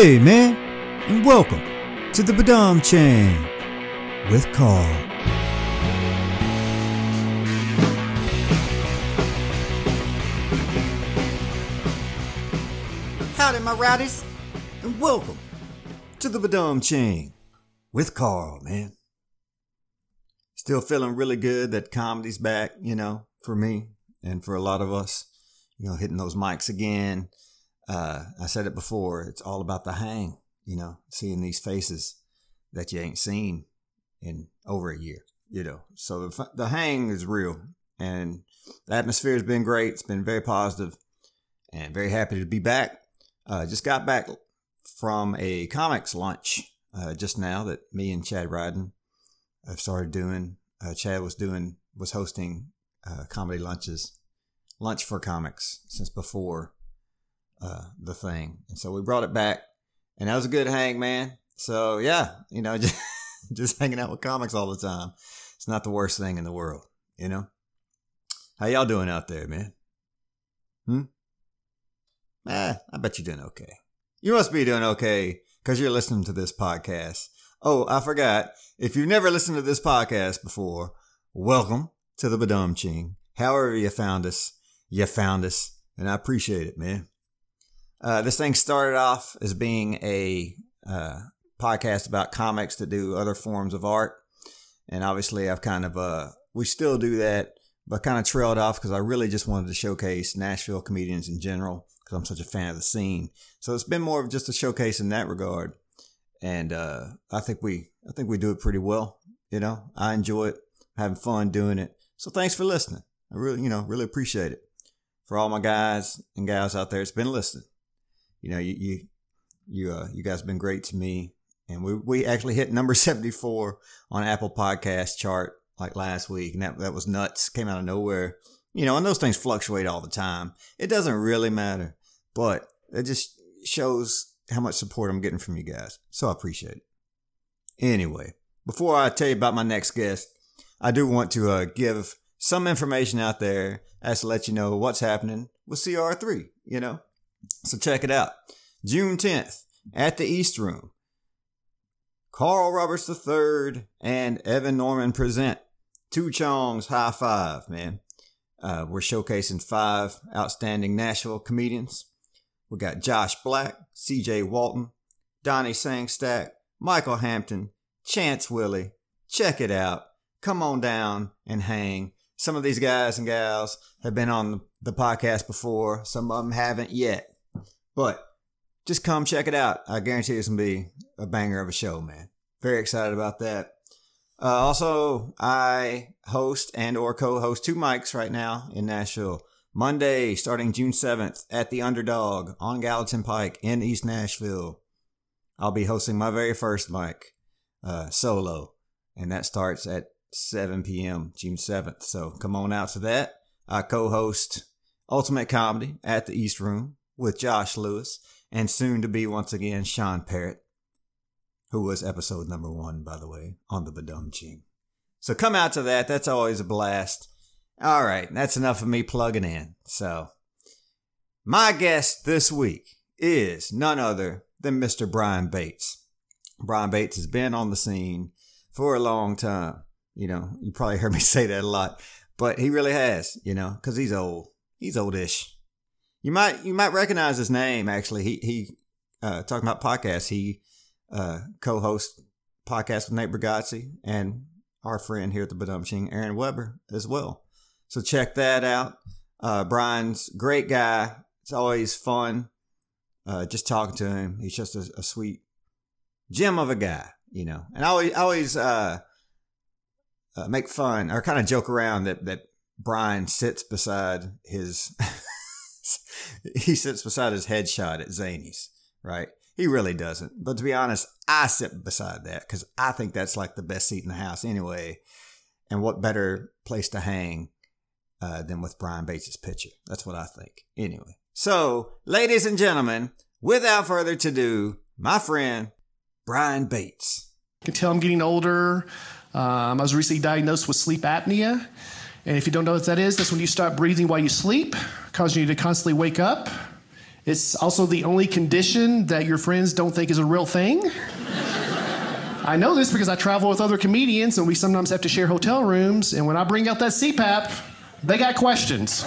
Hey, man, and welcome to the Badum Ching with Carl. Howdy, my rowdies, and welcome to the Badum Ching with Carl, man. Still feeling really good that comedy's back, you know, for me and for a lot of us, you know, hitting those mics again uh, I said it before. It's all about the hang. You know, seeing these faces that you ain't seen in over a year. You know, so the the hang is real, and the atmosphere has been great. It's been very positive, and very happy to be back. Uh, just got back from a comics lunch uh, just now that me and Chad Ryden have started doing. Uh, Chad was doing was hosting uh, comedy lunches, lunch for comics since before uh, the thing. And so we brought it back, and that was a good hang, man. So yeah, you know, just just hanging out with comics all the time. It's not the worst thing in the world, you know. How y'all doing out there, man? Hmm. Eh, I bet you're doing okay. You must be doing okay because you're listening to this podcast. Oh, I forgot. If you've never listened to this podcast before, welcome to the Badum Ching. However you found us, you found us, and I appreciate it, man. Uh, this thing started off as being a uh, podcast about comics to do other forms of art. And obviously, I've kind of, uh, we still do that, but kind of trailed off because I really just wanted to showcase Nashville comedians in general because I'm such a fan of the scene. So it's been more of just a showcase in that regard. And uh, I think we, I think we do it pretty well. You know, I enjoy it, having fun doing it. So thanks for listening. I really, you know, really appreciate it. For all my guys and gals out there, it's been listening you know, you you you uh, you guys have been great to me, and we we actually hit number seventy four on Apple Podcast chart like last week, and that that was nuts. Came out of nowhere, you know, and those things fluctuate all the time. It doesn't really matter, but it just shows how much support I'm getting from you guys. So I appreciate it. Anyway, before I tell you about my next guest, I do want to uh, give some information out there as to let you know what's happening with CR3. You know, so check it out. June 10th at the East Room. Carl Roberts III and Evan Norman present Two Chong's High Five, man. Uh, we're showcasing five outstanding Nashville comedians. We got Josh Black, CJ Walton, Donnie Sangstack, Michael Hampton, Chance Willie. Check it out. Come on down and hang. Some of these guys and gals have been on the podcast before. Some of them haven't yet. But just come check it out. I guarantee it's to be a banger of a show, man. Very excited about that. Uh, also, I host and or co-host two mics right now in Nashville. Monday, starting June 7th at the Underdog on Gallatin Pike in East Nashville. I'll be hosting my very first mic uh, solo, and that starts at 7 p.m. June 7th. So come on out to that. I co-host Ultimate Comedy at the East Room with Josh Lewis and soon to be once again Sean Parrott, who was episode number one, by the way, on the Badum Ching. So come out to that. That's always a blast. All right, that's enough of me plugging in. So, my guest this week is none other than Mr. Brian Bates. Brian Bates has been on the scene for a long time. You know, you probably heard me say that a lot, but he really has, you know, because he's old. He's oldish. You might you might recognize his name. Actually, he he uh, talking about podcasts. He uh, co-hosts podcast with Nate Bargatze and our friend here at the Badum Ching, Aaron Weber, as well. So check that out. Uh, Brian's great guy. It's always fun uh, just talking to him. He's just a, a, sweet gem of a guy, you know. And I always, I always uh, uh, make fun or kind of joke around that that Brian sits beside his he sits beside his headshot at Zanies, right? He really doesn't. But to be honest, I sit beside that because I think that's like the best seat in the house anyway. And what better place to hang uh, than with Brian Bates' picture? That's what I think. Anyway. So, ladies and gentlemen, without further ado, my friend, Brian Bates. I can tell I'm getting older. Um, I was recently diagnosed with sleep apnea. And if you don't know what that is, that's when you stop breathing while you sleep, causing you to constantly wake up. It's also the only condition that your friends don't think is a real thing. I know this because I travel with other comedians and we sometimes have to share hotel rooms. And when I bring out that CPAP, they got questions.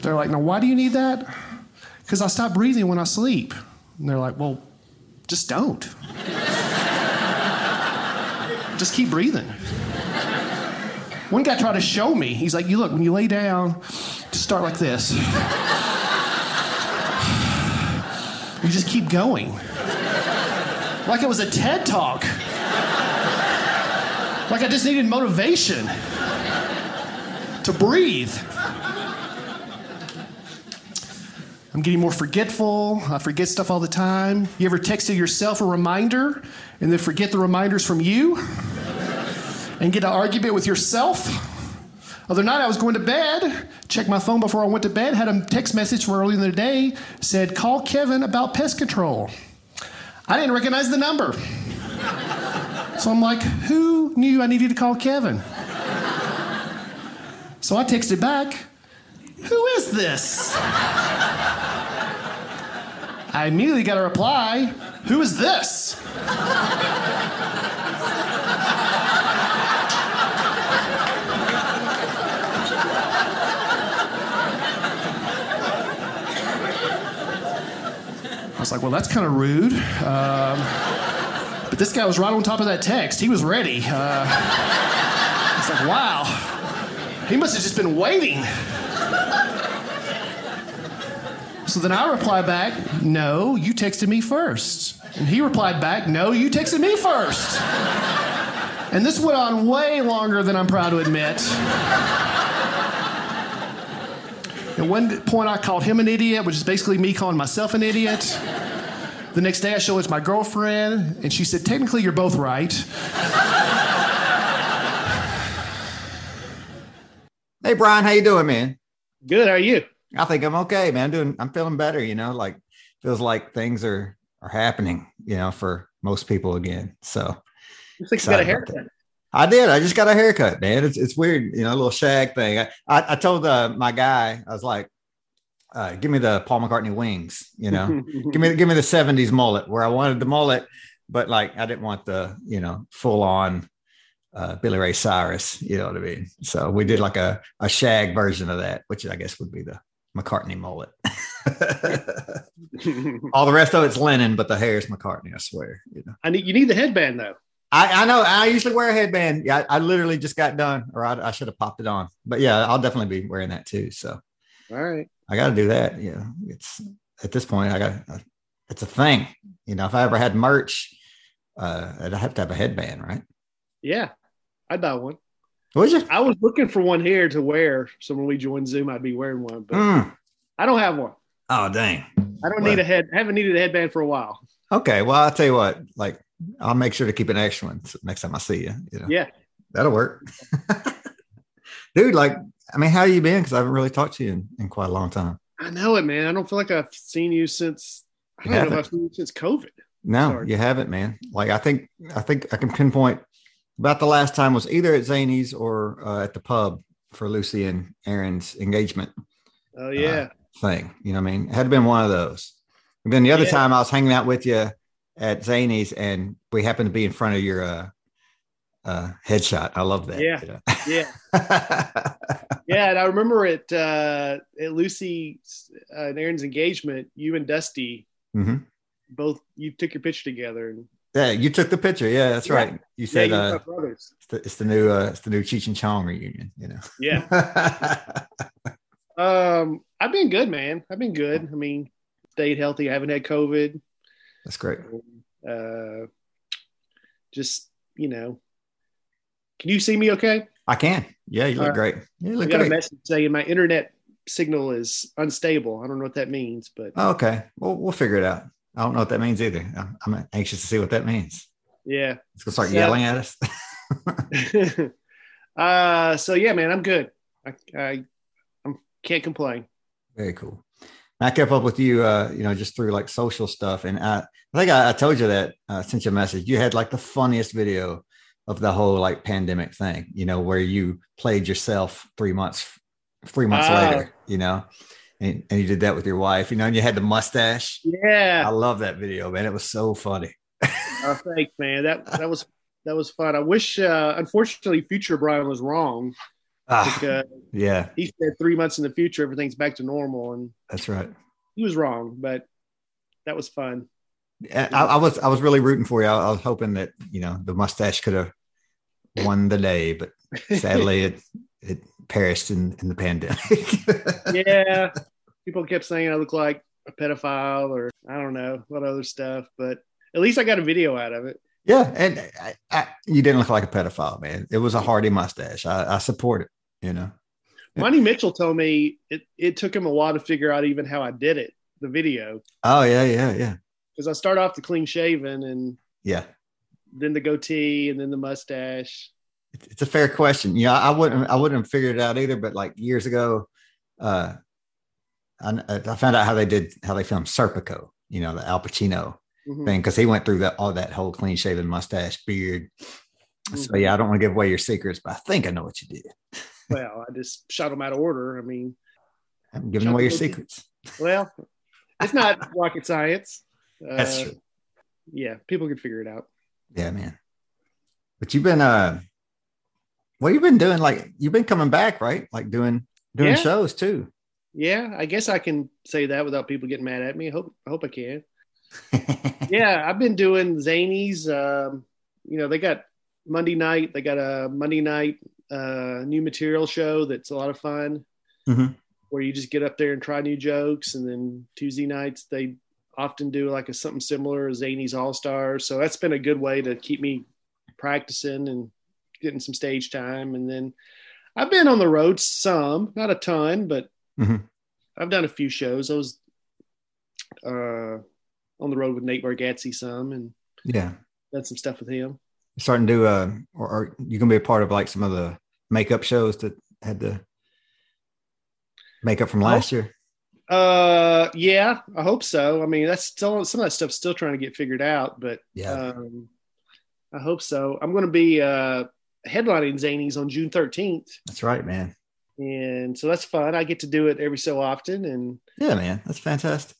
They're like, now why do you need that? Because I stop breathing when I sleep. And they're like, well, just don't. Just keep breathing. One guy tried to show me. He's like, you look, when you lay down, just start like this. You just keep going. Like it was a TED talk. Like I just needed motivation to breathe. I'm getting more forgetful. I forget stuff all the time. You ever texted yourself a reminder and then forget the reminders from you? And get an argument with yourself? Other night I was going to bed, checked my phone before I went to bed, had a text message from earlier in the day, said, call Kevin about pest control. I didn't recognize the number. So I'm like, who knew I needed to call Kevin? So I texted back, who is this? I immediately got a reply, who is this? Was like, well, that's kind of rude. Um, but this guy was right on top of that text. He was ready. Uh, it's like, wow. He must have just been waiting. So then I reply back, no, you texted me first. And he replied back, no, you texted me first. And this went on way longer than I'm proud to admit. At one point, I called him an idiot, which is basically me calling myself an idiot. The next day, I showed it to my girlfriend, and she said, Technically, you're both right. Hey Brian, how you doing, man? Good. How are you? I think I'm okay, man. I'm doing I'm feeling better, you know, like feels like things are are happening, you know, for most people again. So Looks like you got a haircut. I did. I just got a haircut, man. It's it's weird, you know, a little shag thing. I I, I told uh, my guy, I was like, uh, give me the Paul McCartney wings, you know, give me give me the '70s mullet where I wanted the mullet, but like I didn't want the you know full on uh, Billy Ray Cyrus, you know what I mean. So we did like a a shag version of that, which I guess would be the McCartney mullet. All the rest of it's linen, but the hair is McCartney. I swear. You know. I need you need the headband though. I, I know. I usually wear a headband. Yeah, I, I literally just got done, or I, I should have popped it on. But yeah, I'll definitely be wearing that too. So All right. I got to do that. Yeah, it's at this point. I got. It's a thing. You know, if I ever had merch, uh, I'd have to have a headband, right? Yeah, I'd buy one. Would you? I was looking for one here to wear. So when we join Zoom, I'd be wearing one, but Mm. I don't have one. Oh dang. I don't Well- need a head. I haven't needed a headband for a while. Okay. Well, I'll tell you what. Like, I'll make sure to keep an extra one next time I see you. You know. Yeah. That'll work. Dude, like, I mean, how you been? Because I haven't really talked to you in, in quite a long time. I know it, man. I don't feel like I've seen you since. I don't know haven't. if I've seen you since COVID. No, Sorry. you haven't, man. Like, I think, I think I can pinpoint about the last time was either at Zanies or uh, at the pub for Lucy and Aaron's engagement Oh yeah. thing. You know what I mean? It had been one of those. And then the other Yeah. time I was hanging out with you at Zanies and we happened to be in front of your uh, uh, headshot. I love that. Yeah. know? yeah. Yeah. And I remember at uh, at Lucy uh, and Aaron's engagement, you and Dusty Mhm. both you took your picture together, and Yeah, you took the picture. Yeah, that's Yeah. right. You yeah, said you uh, brothers. it's, the, it's the new uh, it's the new Cheech and Chong reunion. You know. Yeah. Um, I've been good, man. I've been good. I mean, stayed healthy. I haven't had COVID. That's great. Uh, just you know, can you see me? Okay. I can. Yeah, you look great. You I look got a great. message saying my internet signal is unstable. I don't know what that means, but Oh, okay. Well, we'll figure it out. I don't know what that means either. I'm, anxious to see what that means. yeah. It's gonna start Yeah. yelling at us. uh, so yeah, man, I'm good. I I I'm, can't complain. Very cool. I kept up with you, uh, you know, just through like social stuff, and I, I think I, I told you that uh, sent you a message. You had like the funniest video of the whole like pandemic thing, you know, where you played yourself three months three months Oh. later, you know, and, and you did that with your wife, you know, and you had the mustache. Yeah. I love that video, man. It was so funny. Oh, thanks, man. That that was that was fun. I wish, uh, unfortunately, future Brian was wrong Ah, because yeah, he said three months in the future everything's back to normal, and that's right. he was wrong. But that was fun. I, I was I was really rooting for you. I, I was hoping that you know the mustache could have won the day, but sadly it it perished in, in the pandemic. yeah, people kept saying I look like a pedophile or I don't know what other stuff, but at least I got a video out of it. Yeah, and I, I, you didn't look like a pedophile, man. It was a hardy mustache. I, I support it. You know. Monty Mitchell told me it, it took him a while to figure out even how I did it, the video, Oh yeah, yeah, yeah, because I start off the clean shaven and yeah. then the goatee and then the mustache. It's it's a fair question. Yeah, I wouldn't I wouldn't have figured it out either. But like years ago, uh, I, I found out how they did how they filmed Serpico. You know, the Al Pacino Mhm. thing because he went through that all that whole clean shaven mustache beard. So Mhm. yeah, I don't want to give away your secrets, but I think I know what you did. Well, I just shot them out of order. I mean, I'm giving away your secrets. well, it's not rocket science. Uh, That's true. Yeah, people can figure it out. Yeah, man. But you've been uh what you've been doing, like you've been coming back, right? Like doing doing Yeah. shows too. Yeah, I guess I can say that without people getting mad at me. I hope I hope I can. Yeah, I've been doing Zanies. Um, you know, they got Monday night. They got a Monday night uh, new material show that's a lot of fun, Mhm. where you just get up there and try new jokes. And then Tuesday nights they often do like a something similar, Zanies All Stars. So that's been a good way to keep me practicing and getting some stage time. And then I've been on the road some, not a ton, but Mhm. I've done a few shows. I was uh, on the road with Nate Bargatze some and yeah. done some stuff with him. starting to do uh or, or you gonna be a part of like some of the makeup shows that had the makeup from last year Uh, yeah, I hope so. I mean, that's still some of that stuff's still trying to get figured out, but yeah um, I hope so. I'm going to be uh, headlining Zanies on June 13th, that's right man and so that's fun. I get to do it every so often, and yeah man that's fantastic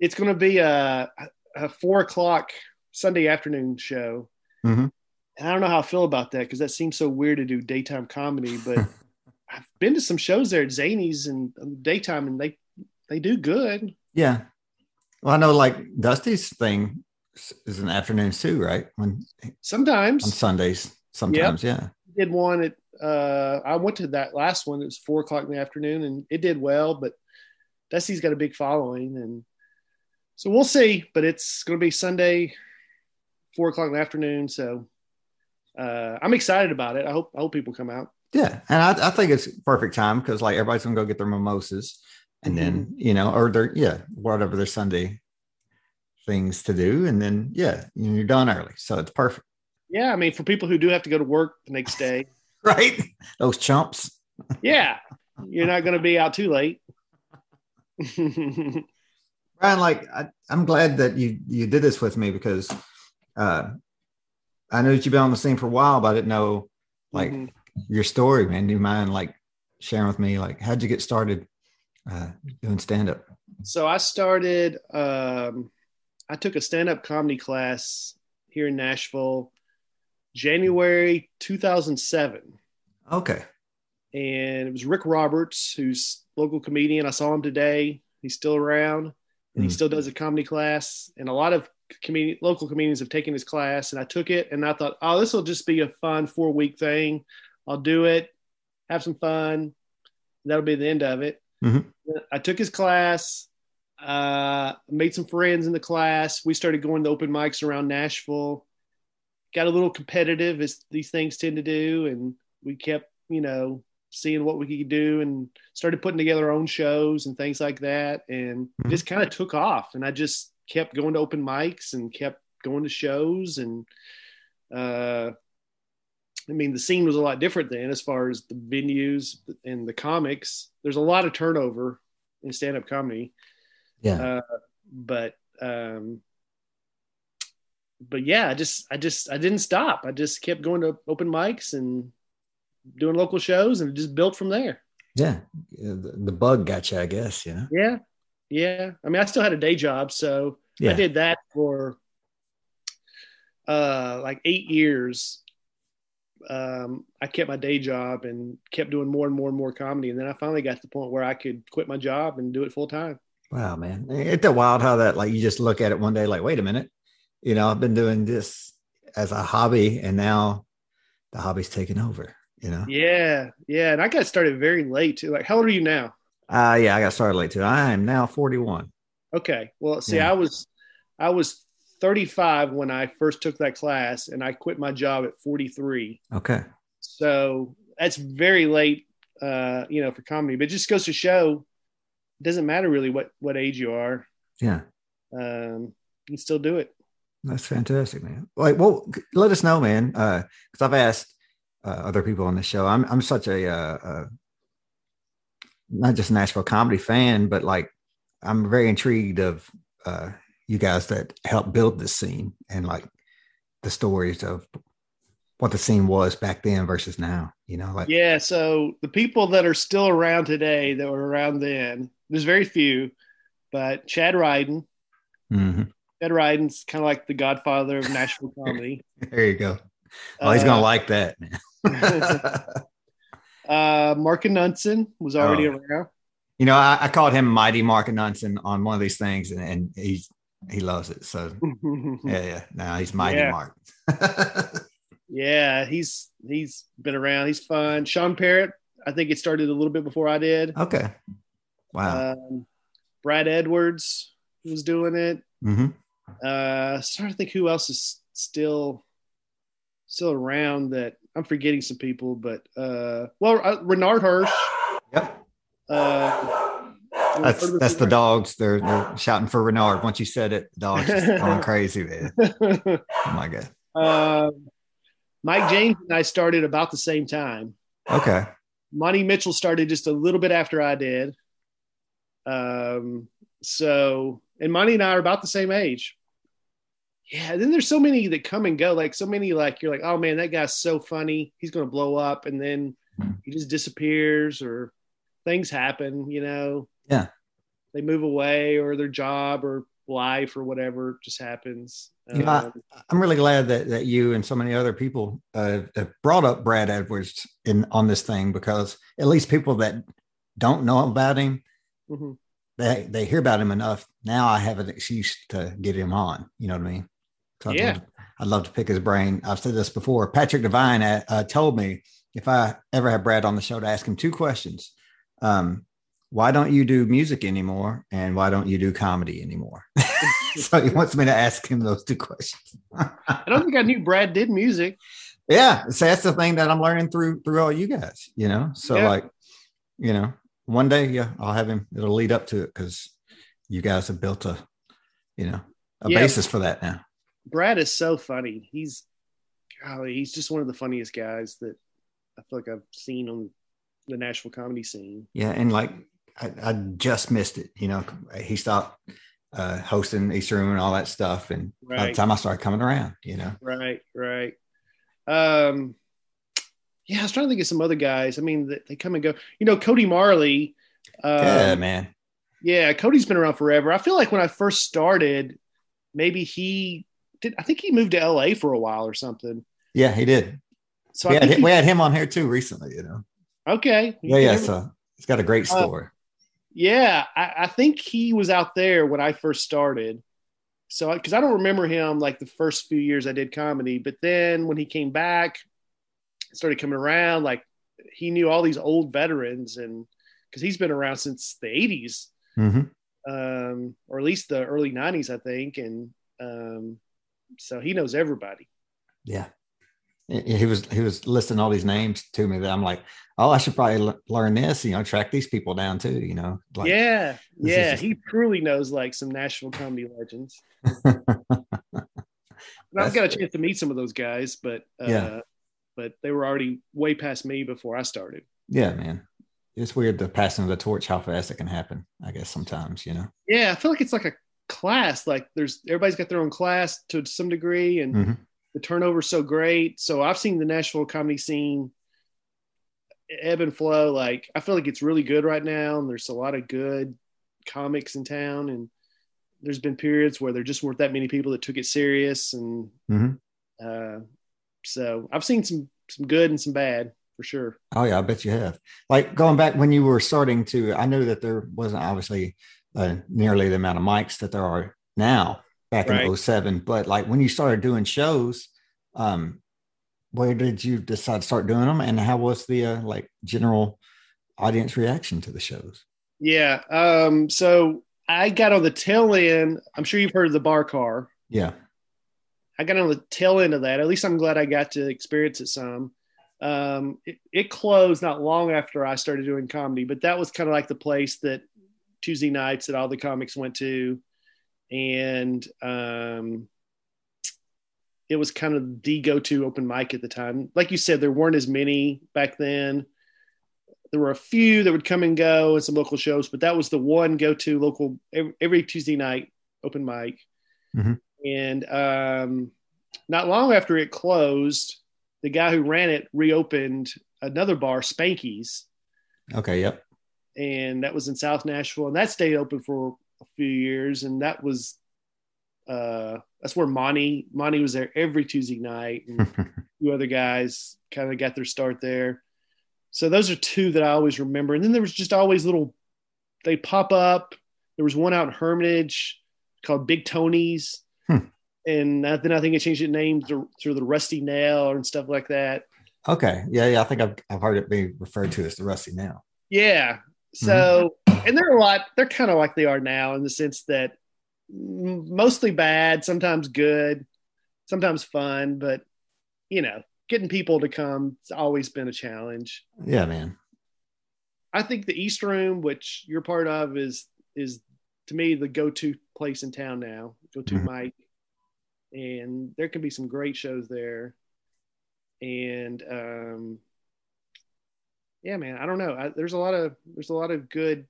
it's going to be a, a four o'clock Sunday afternoon show. Mhm. And I don't know how I feel about that because that seems so weird to do daytime comedy, but I've been to some shows there at Zanies and and daytime, and they they do good. yeah well i know like dusty's thing is an afternoon too right when sometimes on sundays sometimes yeah did one at uh I went to that last one. It was four o'clock in the afternoon and it did well, but Dusty's got a big following and so we'll see. But it's gonna be Sunday, four o'clock in the afternoon. So uh I'm excited about it. I hope I hope people come out. Yeah, and I, I think it's perfect time because like everybody's gonna go get their mimosas, and then you know, or their yeah, whatever their Sunday things to do, and then yeah, you're done early, so it's perfect, Yeah, I mean for people who do have to go to work the next day, right? Those chumps. yeah, you're not gonna be out too late. Brian, like I, I'm glad that you you did this with me because uh, I know that you've been on the scene for a while, but I didn't know like Mhm. your story, man. Do you mind like sharing with me like how'd you get started uh, doing stand up? So I started. Um, I took a stand-up comedy class here in Nashville, January 2007, Okay, and it was Rick Roberts, who's local comedian. I saw him today. He's still around, and he Mm. still does a comedy class. And a lot of comedian, local comedians have taken his class, and I took it, and I thought, oh, this will just be a fun four-week thing. I'll do it, have some fun. That'll be the end of it. Mhm. I took his class uh, made some friends in the class. We started going to open mics around Nashville. Got a little competitive as these things tend to do, and we kept, you know, seeing what we could do, and started putting together our own shows and things like that. And Mhm. just kind of took off, and I just kept going to open mics and kept going to shows, and uh, I mean, the scene was a lot different then as far as the venues and the comics. There's a lot of turnover in stand-up comedy yeah. uh, but um but yeah i just i just i didn't stop i just kept going to open mics and doing local shows and just built from there Yeah, the, bug got you, I guess. You know. Yeah, yeah. I mean, I still had a day job, so Yeah. I did that for uh like eight years. Um, I kept my day job and kept doing more and more and more comedy, and then I finally got to the point where I could quit my job and do it full time. Wow, man, it's that wild how that like you just look at it one day like, wait a minute, you know, I've been doing this as a hobby, and now the hobby's taking over. You know. Yeah, yeah. And I got started very late too. Like, how old are you now? Uh yeah, I got started late too. I am now 41. Okay. Well, see, Yeah. I was I was 35 when I first took that class, and I quit my job at 43. Okay. So that's very late, uh, you know, for comedy. But it just goes to show, it doesn't matter really what what age you are. Yeah. Um, you can still do it. That's fantastic, man. Like, well, let us know, man. Uh, because I've asked uh, other people on the show. I'm I'm such a uh, uh, not just Nashville comedy fan, but like I'm very intrigued of uh, you guys that helped build this scene and like the stories of what the scene was back then versus now. You know, like Yeah. So the people that are still around today that were around then, there's very few, but Chad Ryden. Mhm. Chad Ryden's kind of like the godfather of Nashville comedy. there you go. Oh, he's Uh, gonna like that, man. Uh, Mark Anunson was already Oh. around. You know, I, I called him Mighty Mark Anunson on one of these things, and, and he's he loves it. So yeah, yeah. Now he's Mighty Yeah. Mark. yeah, he's he's been around. He's fun. Sean Parrott, I think it started a little bit before I did. okay. Wow. Um, Brad Edwards was doing it. hmm Uh, starting to think who else is still still around that I'm forgetting some people, but uh, well, uh, Renard Hirsch. Yep. Uh, That's that's the dogs. They're they're shouting for Renard. Once you said it, the dogs just going crazy, man. Oh my god. Um, Mike James and I started about the same time. Okay. Monty Mitchell started just a little bit after I did. Um, so, and Monty and I are about the same age. Yeah. Then there's so many that come and go. Like so many, like you're like, oh man, that guy's so funny. He's going to blow up, and then he just disappears, or things happen. You know. Yeah. They move away, or their job, or life, or whatever just happens. You know, I- Um, I'm really glad that that you and so many other people uh, have brought up Brad Edwards in on this thing because at least people that don't know about him, mhm. they they hear about him enough. Now I have an excuse to get him on. You know what I mean? So I'd Yeah. love, I'd love to pick his brain. I've said this before. Patrick Devine uh, uh, told me if I ever have Brad on the show to ask him two questions. Um, why don't you do music anymore? And why don't you do comedy anymore? so he wants me to ask him those two questions. I don't think I knew Brad did music. yeah so that's the thing that i'm learning through through all you guys you know so Yeah. like you know one day yeah i'll have him it'll lead up to it because you guys have built a you know a Yeah. basis for that now Brad is so funny. He's golly, he's just one of the funniest guys that I feel like I've seen on the Nashville comedy scene. yeah and like i, I just missed it you know he stopped uh hosting easter room and all that stuff and by the time i started coming around you know Right, right. Um, yeah, I was trying to think of some other guys. I mean, they, they come and go. You know, Cody Marley. Um, yeah man yeah, Cody's been around forever. I feel like when I first started, maybe he did. I think he moved to LA for a while or something. yeah he did So we I had, he- we had him on here too recently you know okay. yeah yeah so it's got a great Uh, story Yeah, I, I think he was out there when I first started. So, because I don't remember him like the first few years I did comedy, but then when he came back, started coming around, like he knew all these old veterans, and because he's been around since the '80s, hmm um, or at least the early '90s, I think, and um, so he knows everybody. Yeah. He was he was listing all these names to me that I'm like, oh, I should probably l- learn this, you know, track these people down too, you know. Like, yeah, yeah, is- he truly knows like some Nashville comedy legends. I've got a chance to meet some of those guys, but uh, Yeah. but they were already way past me before I started. yeah, man. It's weird the passing of the torch, how fast it can happen. I guess sometimes, you know. Yeah, I feel like it's like a class. Like there's everybody's got their own class to some degree, and Mhm. the turnover's so great. So I've seen the Nashville comedy scene ebb and flow. Like I feel like it's really good right now, and there's a lot of good comics in town, and there's been periods where there just weren't that many people that took it serious, and Mhm. uh, so I've seen some some good and some bad for sure. Oh yeah, I bet you have. Like going back when you were starting to, I know that there wasn't obviously uh, nearly the amount of mics that there are now back Right. in 07, but like when you started doing shows, um, where did you decide to start doing them, and how was the uh, like general audience reaction to the shows? Yeah. Um, so I got on the tail end. I'm sure you've heard of the bar car. Yeah, I got on the tail end of that. At least I'm glad I got to experience it some. Um, it, it closed not long after I started doing comedy, but that was kind of like the place that Tuesday nights that all the comics went to. And um, it was kind of the go to open mic at the time. Like you said, there weren't as many back then. There were a few that would come and go and some local shows, but that was the one go to local every, every Tuesday night open mic. Mhm. And um, not long after it closed, the guy who ran it reopened another bar, Spanky's, okay, yep, and that was in South Nashville, and that stayed open for a few years, and that was uh, that's where Monty Monty was there every Tuesday night, and few other guys kind of got their start there. So those are two that I always remember, and then there was just always little they pop up. There was one out in Hermitage called Big Tony's. Hmm. And then I think it changed its name to, to the Rusty Nail and stuff like that. okay, yeah, yeah. I think I've I've heard it be referred to as the Rusty Nail. Yeah. So, and they're a lot, they're kind of like they are now in the sense that mostly bad, sometimes good, sometimes fun, but you know, getting people to come, it's always been a challenge. Yeah, man. I think the East Room, which you're part of, is, is to me the go to place in town now, go to Mhm. mic. And there can be some great shows there. And, um, yeah, man, I don't know. I, there's a lot of there's a lot of good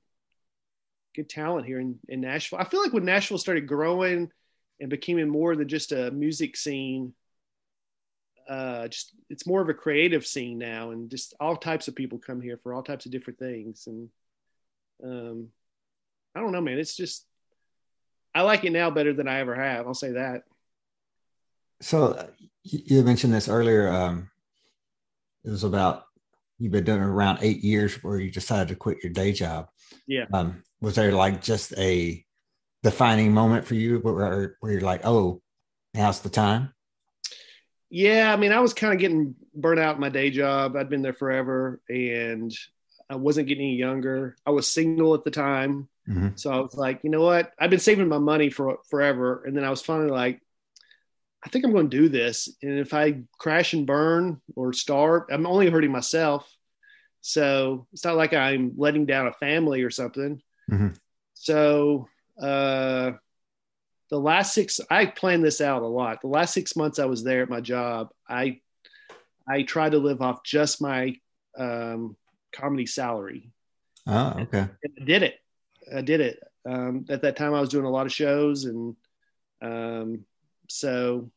good talent here in, in Nashville. I feel like when Nashville started growing and becoming more than just a music scene, uh, just it's more of a creative scene now, and just all types of people come here for all types of different things. And um, I don't know, man. It's just I like it now better than I ever have. I'll say that. So you mentioned this earlier. Um, it was about you've been doing it around eight years where you decided to quit your day job. Yeah. Um, was there like just a defining moment for you where, where you're like, oh, now's the time? Yeah, I mean, I was kind of getting burnt out in my day job. I'd been there forever and I wasn't getting any younger. I was single at the time. Mhm. So I was like, you know what? I've been saving my money for forever. And then I was finally like, I think I'm going to do this. And if I crash and burn or starve, I'm only hurting myself. So it's not like I'm letting down a family or something. Mhm. So uh, the last six, I planned this out a lot. The last six months I was there at my job, I I tried to live off just my um, comedy salary. Oh, okay. And I did it. I did it. Um, at that time, I was doing a lot of shows, and um, so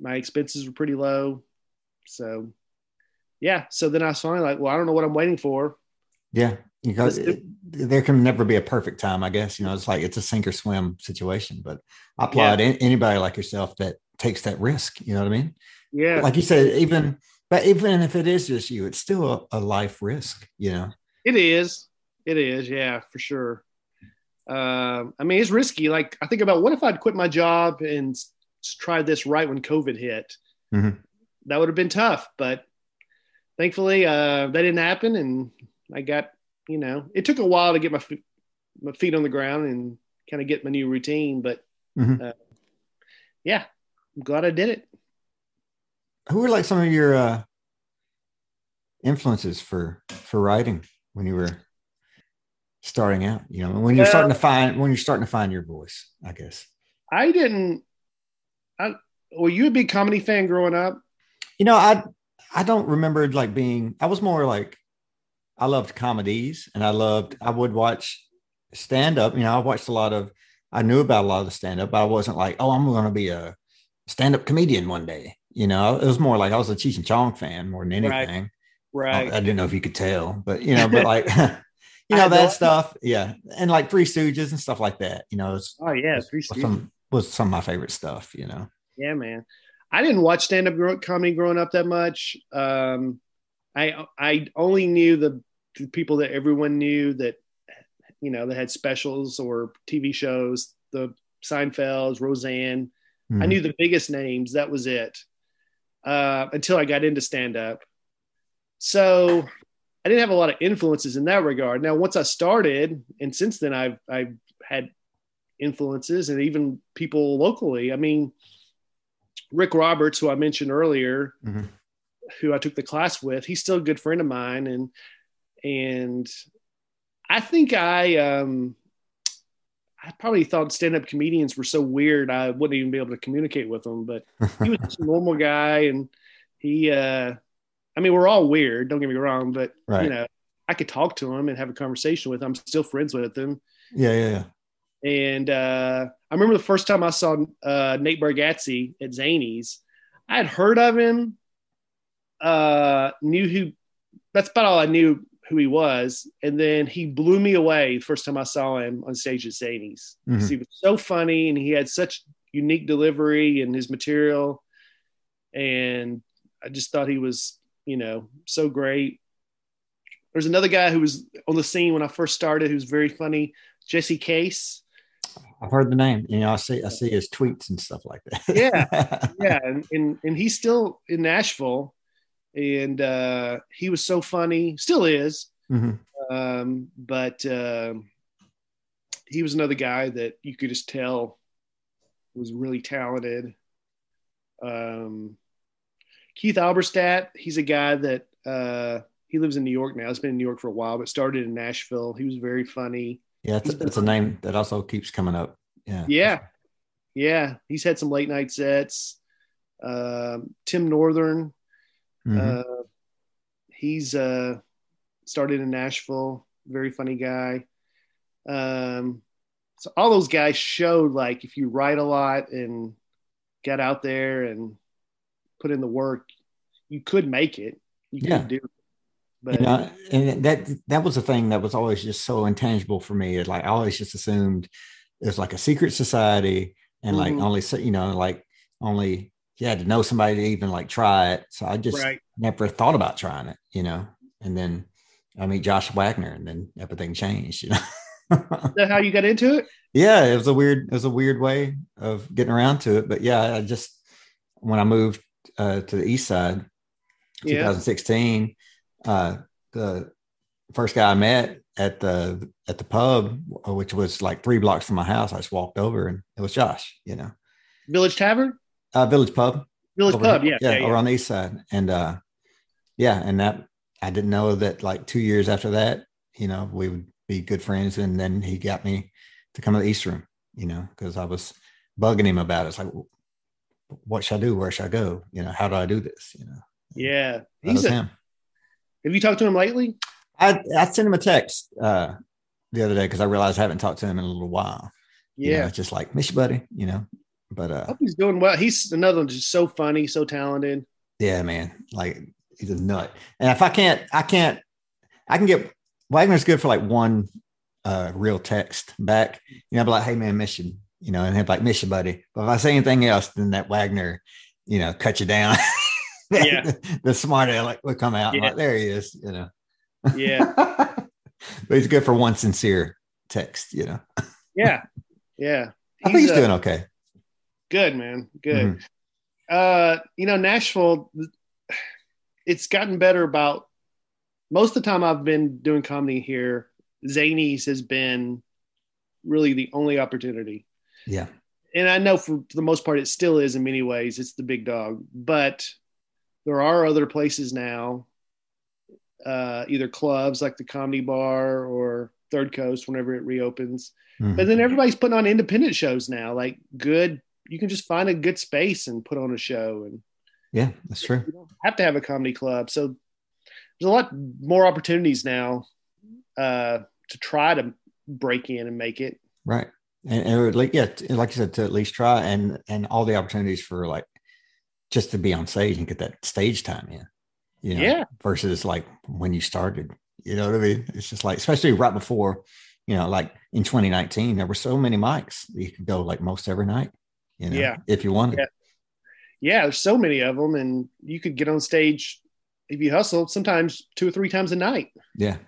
my expenses were pretty low. So, yeah. So then I was finally like, well, I don't know what I'm waiting for. Yeah. Because it, there can never be a perfect time, I guess. You know, it's like it's a sink or swim situation. But I applaud an- anybody like yourself that takes that risk. You know what I mean? Yeah. Like you said, even but even if it is just you, it's still a, a life risk, you know. It is. It is. Yeah, for sure. Um, I mean, it's risky. Like, I think about what if I'd quit my job and tried this right when COVID hit? Mhm. That would have been tough. But thankfully, uh, that didn't happen. And I got, you know, it took a while to get my, f- my feet on the ground and kind of get my new routine. But Mhm. uh, yeah, I'm glad I did it. Who were like some of your uh influences for for writing when you were starting out? You know, when you're starting to find when you're starting to find your voice, I guess. I didn't. I, were you a big comedy fan growing up? You know, I I don't remember like being I was more like I loved comedies and I loved I would watch stand up. You know, I watched a lot of I knew about a lot of the stand up, but I wasn't like, oh, I'm gonna be a stand up comedian one day. You know, it was more like I was a Cheech and Chong fan more than anything. Right. I, I didn't know if you could tell, but you know, but like you know that stuff, yeah, and like Three Stooges and stuff like that. You know, it's, oh yeah, Three Stooges. some was some of my favorite stuff. You know, Yeah, man. I didn't watch stand up comedy growing up that much. Um, I I only knew the, people that everyone knew that you know that had specials or TV shows. The Seinfelds, Roseanne. I Mhm. knew the biggest names. That was it. Uh, until I got into stand up. So I didn't have a lot of influences in that regard. Now, once I started, and since then, I've I've had influences and even people locally. I mean, Rick Roberts, who I mentioned earlier, Mhm. who I took the class with, he's still a good friend of mine, and and I think I um I probably thought stand-up comedians were so weird I wouldn't even be able to communicate with them, but he was just a normal guy, and he uh I mean we're all weird, don't get me wrong, but Right. you know I could talk to him and have a conversation with him. I'm still friends with him. yeah, yeah, yeah. And uh, I remember the first time I saw uh, Nate Bargatze at Zanies. I had heard of him, uh, knew who. That's about all I knew who he was. And then he blew me away the first time I saw him on stage at Zanies. 'Cause Mhm. He was so funny and he had such unique delivery and his material. And I just thought he was, you know, so great. There's another guy who was on the scene when I first started who's very funny, Jesse Case. I've heard the name. You know, I see I see his tweets and stuff like that. Yeah. yeah, and, and and he's still in Nashville, and uh, he was so funny, still is. Mhm. Um, but um he was another guy that you could just tell was really talented. Um, Keith Alberstadt, he's a guy that uh, he lives in New York now. He's been in New York for a while, but started in Nashville. He was very funny. Yeah, it's a, it's a name that also keeps coming up. Yeah. Yeah. Yeah. He's had some late night sets. Um, Tim Northern, Mhm. uh, he's uh, started in Nashville. Very funny guy. Um, so all those guys showed like if you write a lot and get out there and put in the work, you could make it. You could Yeah. do it. But you know, and that that was the thing that was always just so intangible for me. It's like I always just assumed it was like a secret society, and like Mhm. only so- you know, like only you had to know somebody to even like try it. So I just right. never thought about trying it, you know. And then I meet Josh Wagner, and then everything changed, you know. Is that how you got into it? yeah, it was a weird, it was a weird way of getting around to it. But yeah, I just when I moved uh, to the east side, Yeah. 2016, uh, the first guy I met at the at the pub, which was like three blocks from my house, I just walked over and it was Josh, you know, Village Tavern? uh, Village Pub, Village over Pub, yeah. yeah, yeah, yeah. over on the east side, and uh, yeah, and that I didn't know that like two years after that, you know, we would be good friends, and then he got me to come to the East Room, you know, because I was bugging him about it. It's like, what should I do? Where should I go? You know, how do I do this? You know, Yeah. He's a, him. Have you talked to him lately? I I sent him a text uh, the other day because I realized I haven't talked to him in a little while. You know, Yeah. just like miss you, buddy. You know, but I uh, hope he's doing well. He's another one just so funny, so talented. yeah, man, like he's a nut. And if I can't, I can't, I can get Wagner's good for like one uh, real text back. You know, I'll be like, hey man, miss you. You know, and he'll be like, miss you, buddy. But if I say anything else, then that Wagner, you know, cut you down. Yeah. the smart aleck would come out. Yeah. like, there he is. You know. Yeah. but he's good for one sincere text. You know. Yeah. Yeah. I think he's uh, doing okay. good, man. Good. Mhm. Uh, you know, Nashville, it's gotten better about most of the time I've been doing comedy here. Zanies has been really the only opportunity. Yeah. and I know for, for the most part it still is in many ways. It's the big dog, but there are other places now, uh, either clubs like the Comedy Bar or Third Coast whenever it reopens. Mhm. But then everybody's putting on independent shows now, like good. You can just find a good space and put on a show, and Yeah, that's true. you don't have to have a comedy club. So there's a lot more opportunities now uh, to try to break in and make it. Right. And, and like yeah, like you said, to at least try and and all the opportunities for like just to be on stage and get that stage time in. You know, Yeah. Versus like when you started. You know what I mean? It's just like, especially right before, you know, like in 2019, there were so many mics you could go like most every night. You know, Yeah. if you wanted. Yeah. Yeah, there's so many of them, and you could get on stage if you hustle. Sometimes two or three times a night. Yeah.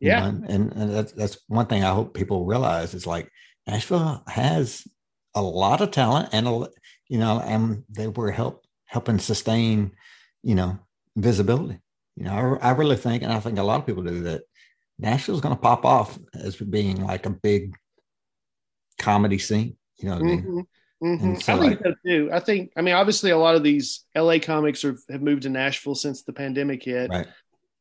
You Yeah, know, and, and that's that's one thing I hope people realize is like Nashville has a lot of talent and a, you know and they were help helping sustain you know visibility. You know, I, I really think, and I think a lot of people do that. Nashville's going to pop off as being like a big comedy scene. You know what I mean? Mhm, mhm. So, I think like- so too. I think. I mean, obviously, a lot of these LA comics are, have moved to Nashville since the pandemic hit. Right.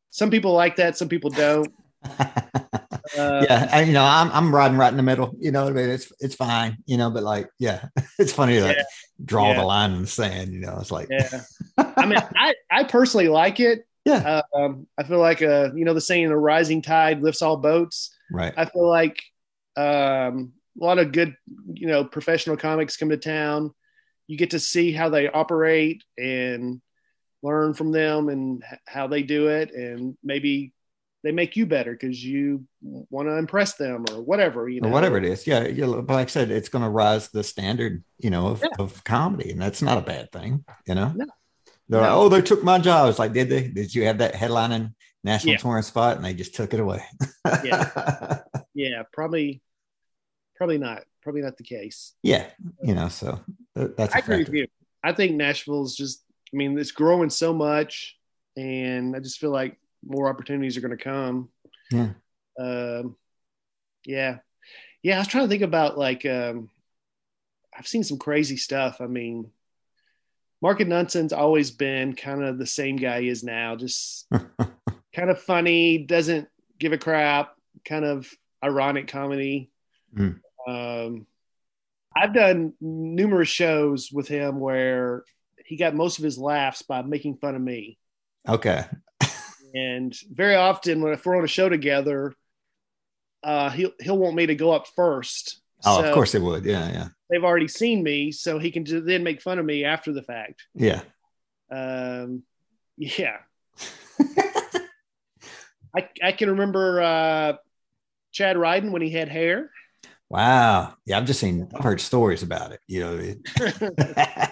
Some people like that. Some people don't. Uh, yeah, I, you know, I'm I'm riding right in the middle. You know what I mean? It's it's fine. You know, but like, yeah, it's funny to like Yeah. draw Yeah. the line in the sand. You know, it's like, Yeah. I mean, I, I personally like it. yeah, Um, I feel like, uh, you know, the saying, "The rising tide lifts all boats." right, I feel like um, a lot of good, you know, professional comics come to town. You get to see how they operate and learn from them and how they do it, and maybe they make you better because you want to impress them or whatever. You know, or whatever it is. Yeah, you know, but like I said, it's going to rise the standard. You know, of, Yeah. of comedy, and that's not a bad thing. You know, No. they're like, oh, they took my job. It's like, did they? Did you have that headlining national Yeah. touring spot, and they just took it away? Yeah. Yeah, probably, probably not. Probably not the case. yeah, you know, so that- that's I agree with you. I think Nashville's just, I mean, it's growing so much, and I just feel like more opportunities are going to come. Yeah. Um, yeah. Yeah. I was trying to think about like, um, I've seen some crazy stuff. I mean, Mark and Nunson's always been kind of the same guy he is now, just kind of funny, doesn't give a crap, kind of ironic comedy. Mm. Um, I've done numerous shows with him where he got most of his laughs by making fun of me. Okay, And very often, when if we're on a show together, uh, he'll he'll want me to go up first. oh, So of course it would. Yeah, yeah, they've already seen me, so he can then make fun of me after the fact. yeah. Um, yeah, I I can remember uh, Chad Ryden when he had hair. Wow. Yeah, I've just seen, I've heard stories about it. You know.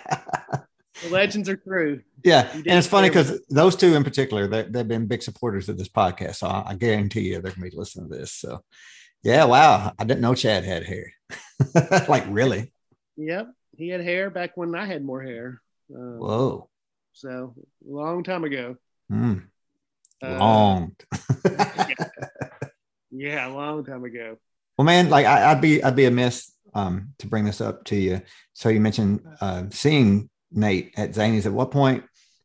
the legends are true. yeah, and it's funny because those two in particular, they, they've been big supporters of this podcast. So I, I guarantee you they're gonna be listening to this. So, yeah, wow, I didn't know Chad had hair. like really? Yep, he had hair back when I had more hair. Um, Whoa, So a long time ago. Mm, Uh, long. Yeah, a long time ago. Well, man, like I, I'd be I'd be amiss um, to bring this up to you. So you mentioned uh, seeing Nate at Zanies. At what point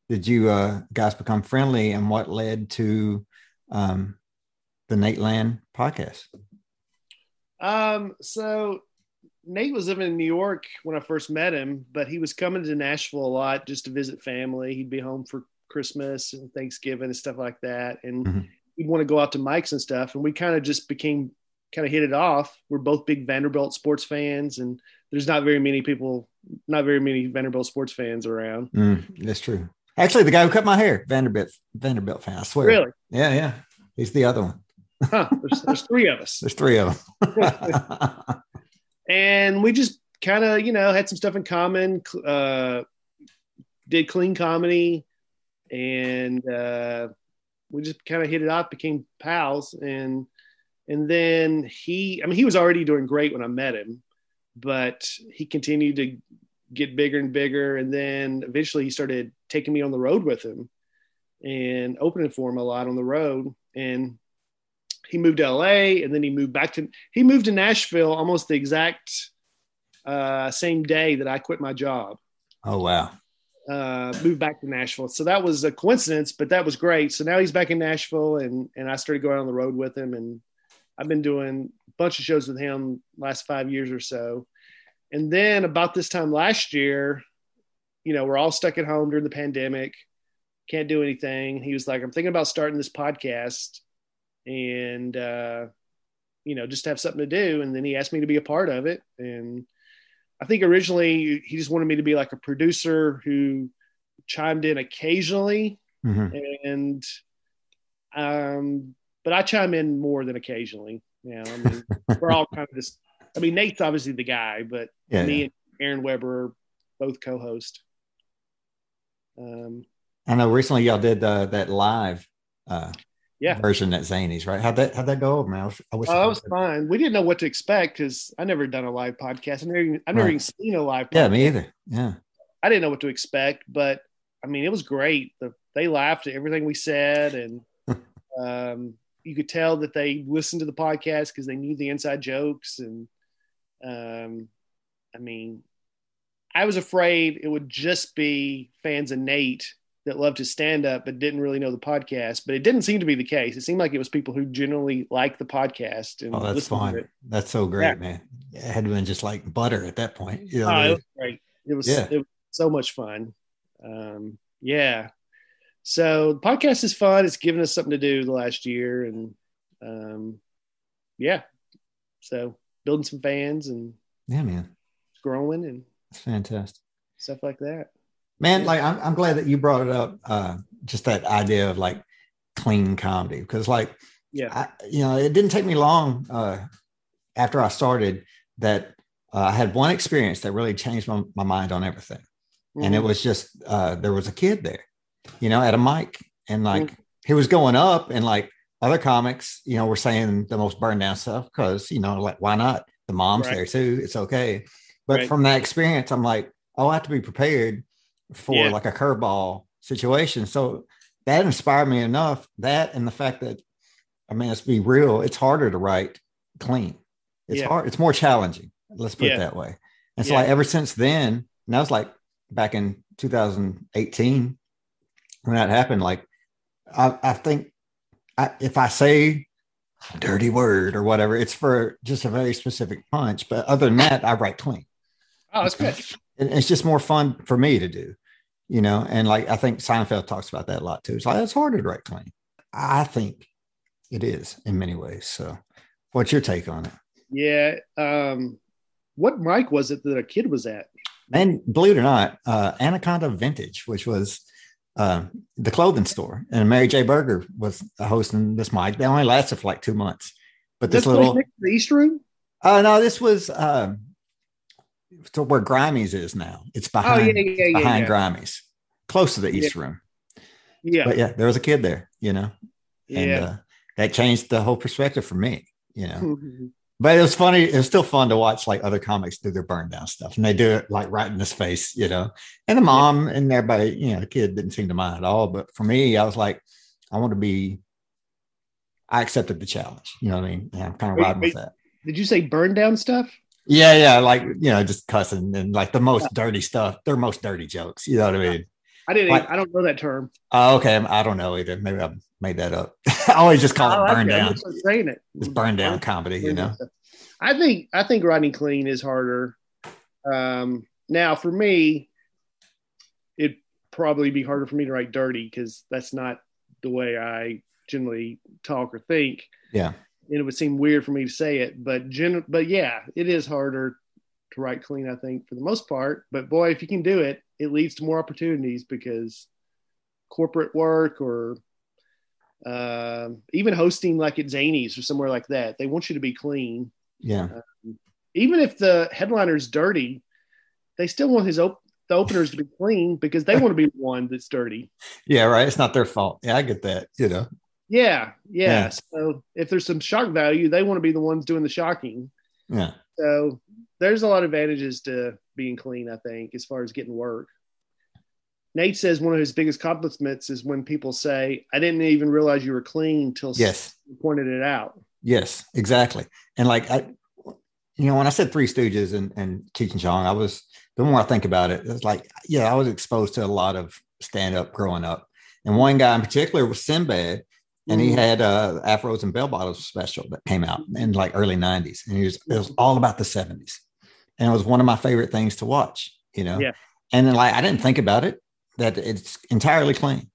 did you uh, guys become friendly, and what led to um, the Nateland podcast? Um, so Nate was living in New York when I first met him, but he was coming to Nashville a lot just to visit family. He'd be home for Christmas and Thanksgiving and stuff like that. And Mhm. he'd want to go out to mics and stuff. And we kind of just became kind of hit it off. We're both big Vanderbilt sports fans, and there's not very many people, not very many Vanderbilt sports fans around. Mm, that's true. Actually, the guy who cut my hair, Vanderbilt Vanderbilt fan. I swear. Really? Yeah, yeah. He's the other one. Huh, there's, there's three of us. There's three of them. and we just kind of you know had some stuff in common uh did clean comedy and uh we just kind of hit it off became pals and and then he i mean he was already doing great when i met him but he continued to get bigger and bigger and then eventually he started taking me on the road with him and opening for him a lot on the road and he moved to LA and then he moved back to he moved to Nashville almost the exact uh, same day that I quit my job. oh wow. Uh, moved back to Nashville, so that was a coincidence, but that was great. So now he's back in Nashville, and and I started going on the road with him, and I've been doing a bunch of shows with him last five years or so. And then about this time last year, you know, we're all stuck at home during the pandemic, can't do anything. He was like, "I'm thinking about starting this podcast." and uh, you know just have something to do and then he asked me to be a part of it and i think originally he just wanted me to be like a producer who chimed in occasionally Mhm. and um, but I chime in more than occasionally. You know, I mean, we're all kind of just. I mean, Nate's obviously the guy, but Yeah, me yeah. and Aaron Weber are both co-host. Um, I know recently y'all did uh, that live uh, Yeah. version at Zanies, right? How'd that how'd that go over, man? I, was, I wish oh, that was fine. We didn't know what to expect because I never done a live podcast. I've never, even, I've never Right. even seen a live. Podcast. Yeah, me either. Yeah. I didn't know what to expect, but I mean, it was great. The, they laughed at everything we said, and um, you could tell that they listened to the podcast because they knew the inside jokes. And um, I mean, I was afraid it would just be fans of Nate that loved his stand up but didn't really know the podcast. But it didn't seem to be the case. It seemed like it was people who generally like the podcast. And Oh, that's fine. That's so great, Yeah. man. It had been just like butter at that point. You know, Oh, it was great. It was, Yeah. it was so much fun. Um, yeah. So the podcast is fun. It's given us something to do the last year, and um, yeah. So building some fans and yeah, man. growing and It's fantastic. stuff like that. Man, like I'm, I'm glad that you brought it up. Uh, just that idea of like clean comedy, because like Yeah. I, you know, it didn't take me long uh, after I started that uh, I had one experience that really changed my, my mind on everything. And it Mhm. was just, uh, there was a kid there, you know, at a mic and like mm. he was going up and like other comics, you know, were saying the most burned down stuff because, you know, like, why not? The mom's Right. there too. It's okay. But Right. from that experience, I'm like, oh, I have to be prepared for Yeah. like a curveball situation. So that inspired me enough. That and the fact that, I mean, let's be real, it's harder to write clean. It's Yeah. hard, it's more challenging. Let's put Yeah. it that way. And so like ever since then, and that was like back in 2018 when that happened, like I, I think I, if I say a dirty word or whatever, it's for just a very specific punch. But other than that, I write clean oh, that's good. and it's just more fun for me to do, you know. And like I think Seinfeld talks about that a lot too. It's like it's harder to write clean. I think it is in many ways. So, what's your take on it? Yeah. Um, what mic was it that a kid was at? And believe it or not, uh, Anaconda Vintage, which was uh, the clothing store, and Mary J. Berger was hosting this mic. They only lasted for like two months, but this This little the East Room. oh no, this was um, so where Grimey's is now. It's Oh behind yeah, yeah, yeah, behind. Grimey's, close to the East Room. Yeah, but yeah, there was a kid there, you know, and yeah. uh, that changed the whole perspective for me, you know. Mhm. But it was funny. It was still fun to watch like other comics do their burn down stuff, and they do it like right in his face, you know. And the mom and everybody, you know, the kid didn't seem to mind at all. But for me, I was like, I want to be. I accepted the challenge. You know what I mean? And I'm kind of Wait, riding with that. Did you say burn down stuff? Yeah, yeah, like you know, just cussing and like the most dirty stuff. Their most dirty jokes. You know what I mean? I didn't. I don't know that term. Oh, okay, I don't know either. Maybe I made that up. I always just call I it like burn it. I'm down. just saying it. It's burn down comedy, you know. I think I think writing clean is harder. Um, now, for me, it'd probably be harder for me to write dirty because that's not the way I generally talk or think. Yeah. and it would seem weird for me to say it, but gen- but yeah, it is harder to write clean. I think for the most part, but boy, if you can do it, it leads to more opportunities because corporate work or um even hosting like at Zanies or somewhere like that, they want you to be clean. Yeah. Even if the headliner's dirty, they still want his op- the openers to be clean because they want to be the one that's dirty. Yeah, right. It's not their fault. Yeah, I get that. You know. Yeah, yeah. Yeah. So if there's some shock value, they want to be the ones doing the shocking. Yeah. So there's a lot of advantages to being clean, I think, as far as getting work. Nate says one of his biggest compliments is when people say, I didn't even realize you were clean till Yes. you pointed it out. Yes, exactly. And like I you know, when I said Three Stooges and, and Cheech and Chong, I was the more I think about it, it's like, yeah, I was exposed to a lot of stand-up growing up. And one guy in particular was Sinbad, and he Mhm. had uh Afros and Bell Bottoms special that came out in like early 90s. And he was it was all about the 70s. And it was one of my favorite things to watch, you know. Yeah. And then like I didn't think about it that it's entirely clean,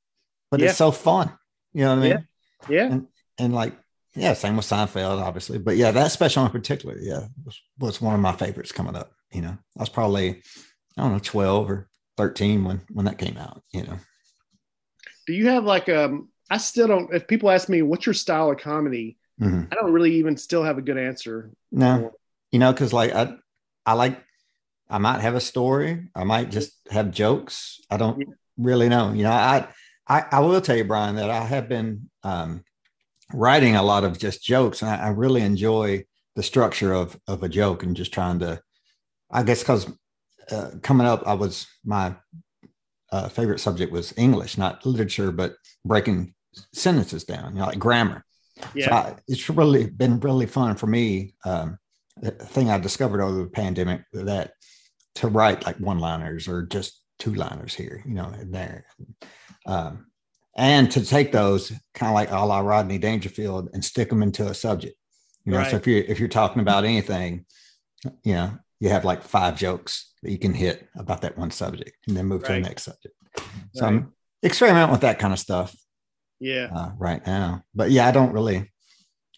but Yeah. it's so fun. You know what I mean? Yeah. Yeah. and like yeah same with seinfeld obviously but yeah that special in particular yeah was, was one of my favorites coming up you know i was probably i don't know 12 or 13 when when that came out you know Do you have like um? I still don't. If people ask me what's your style of comedy, Mhm. I don't really even still have a good answer. No, you know, because like I, I like, I might have a story. I might just have jokes. I don't Yeah. really know. You know, I, I, I will tell you, Brian, that I have been um, writing a lot of just jokes, and I, I really enjoy the structure of of a joke and just trying to. I guess because uh, coming up, I was my uh, favorite subject was English, not literature, but breaking sentences down, you know, like grammar. Yeah. So I, it's really been really fun for me. Um, thing I discovered over the pandemic that to write like one liners or just two liners here, you know, and there. Um, and to take those kind of like a la Rodney Dangerfield and stick them into a subject. You know, Right. so if you if you're talking about anything, you know, you have like five jokes that you can hit about that one subject and then move to the next subject. So Right. I'm experimenting with that kind of stuff Yeah. uh, right now. But yeah, I don't really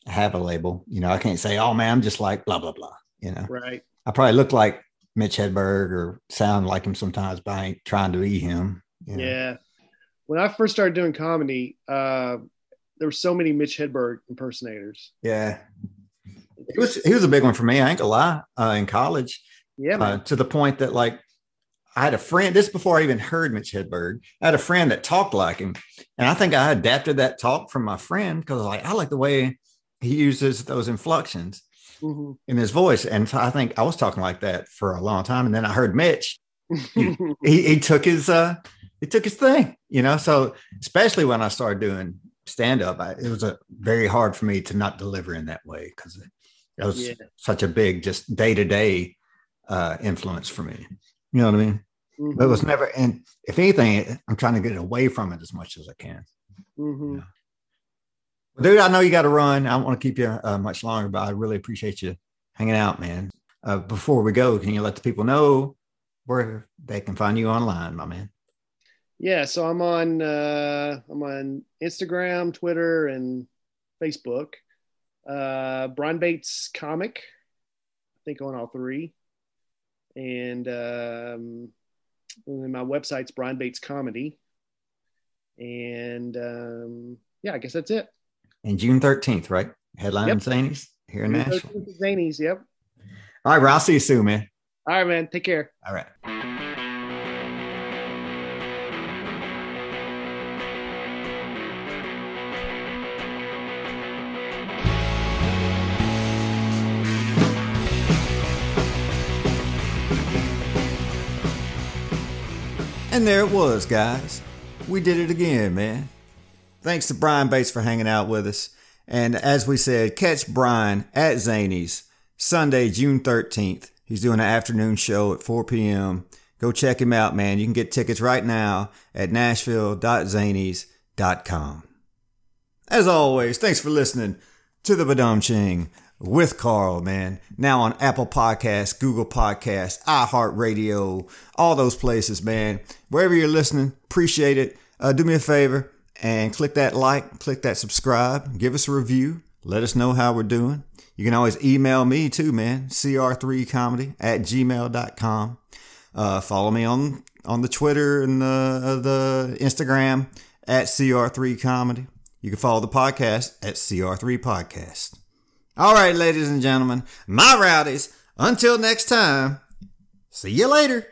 have a label. You know, I can't say, oh man, I'm just like blah blah blah. You know, Right. I probably look like Mitch Hedberg or sound like him sometimes, but I ain't trying to be him. you know. Yeah. When I first started doing comedy, uh, there were so many Mitch Hedberg impersonators. yeah. He was he was a big one for me. I ain't gonna lie. Uh, in college, Yeah, uh, to the point that like I had a friend. This before I even heard Mitch Hedberg. I had a friend that talked like him, and I think I adapted that talk from my friend because like I like the way he uses those inflections. Mhm. in his voice. And so I think I was talking like that for a long time. And then I heard Mitch, he, he took his, uh, he took his thing, you know? So especially when I started doing stand up, it was a very hard for me to not deliver in that way because it was Yeah. such a big, just day to day, uh, influence for me. You know what I mean? Mhm. But it was never, and if anything, I'm trying to get away from it as much as I can. Mhm. Dude, I know you got to run. I don't want to keep you uh, much longer, but I really appreciate you hanging out, man. Uh, before we go, can you let the people know where they can find you online, my man? Yeah, so I'm on uh, I'm on Instagram, Twitter, and Facebook. Uh, Brian Bates comic, I think on all three, and um, and my website's Brian Bates Comedy, and um, yeah, I guess that's it. And June 13th, right? Headline Yep. Zanies here in Nashville. Zanies, yep. All right, bro. I'll see you soon, man. All right, man. Take care. All right. And there it was, guys. We did it again, man. Thanks to Brian Bates for hanging out with us. And as we said, catch Brian at Zanies Sunday, June 13th. He's doing an afternoon show at 4 p.m. Go check him out, man. You can get tickets right now at nashville.zanies.com. As always, thanks for listening to the Badum Ching with Carl, man. Now on Apple Podcasts, Google Podcasts, iHeartRadio, all those places, man. Wherever you're listening, appreciate it. Uh, do me a favor and click that like, click that subscribe, give us a review, let us know how we're doing. You can always email me too, man. CR3comedy at gmail.com. Uh, follow me on, on the Twitter and the, uh, the Instagram at CR3comedy. You can follow the podcast at CR3 Podcast. All right, ladies and gentlemen, my rowdies, until next time, see you later.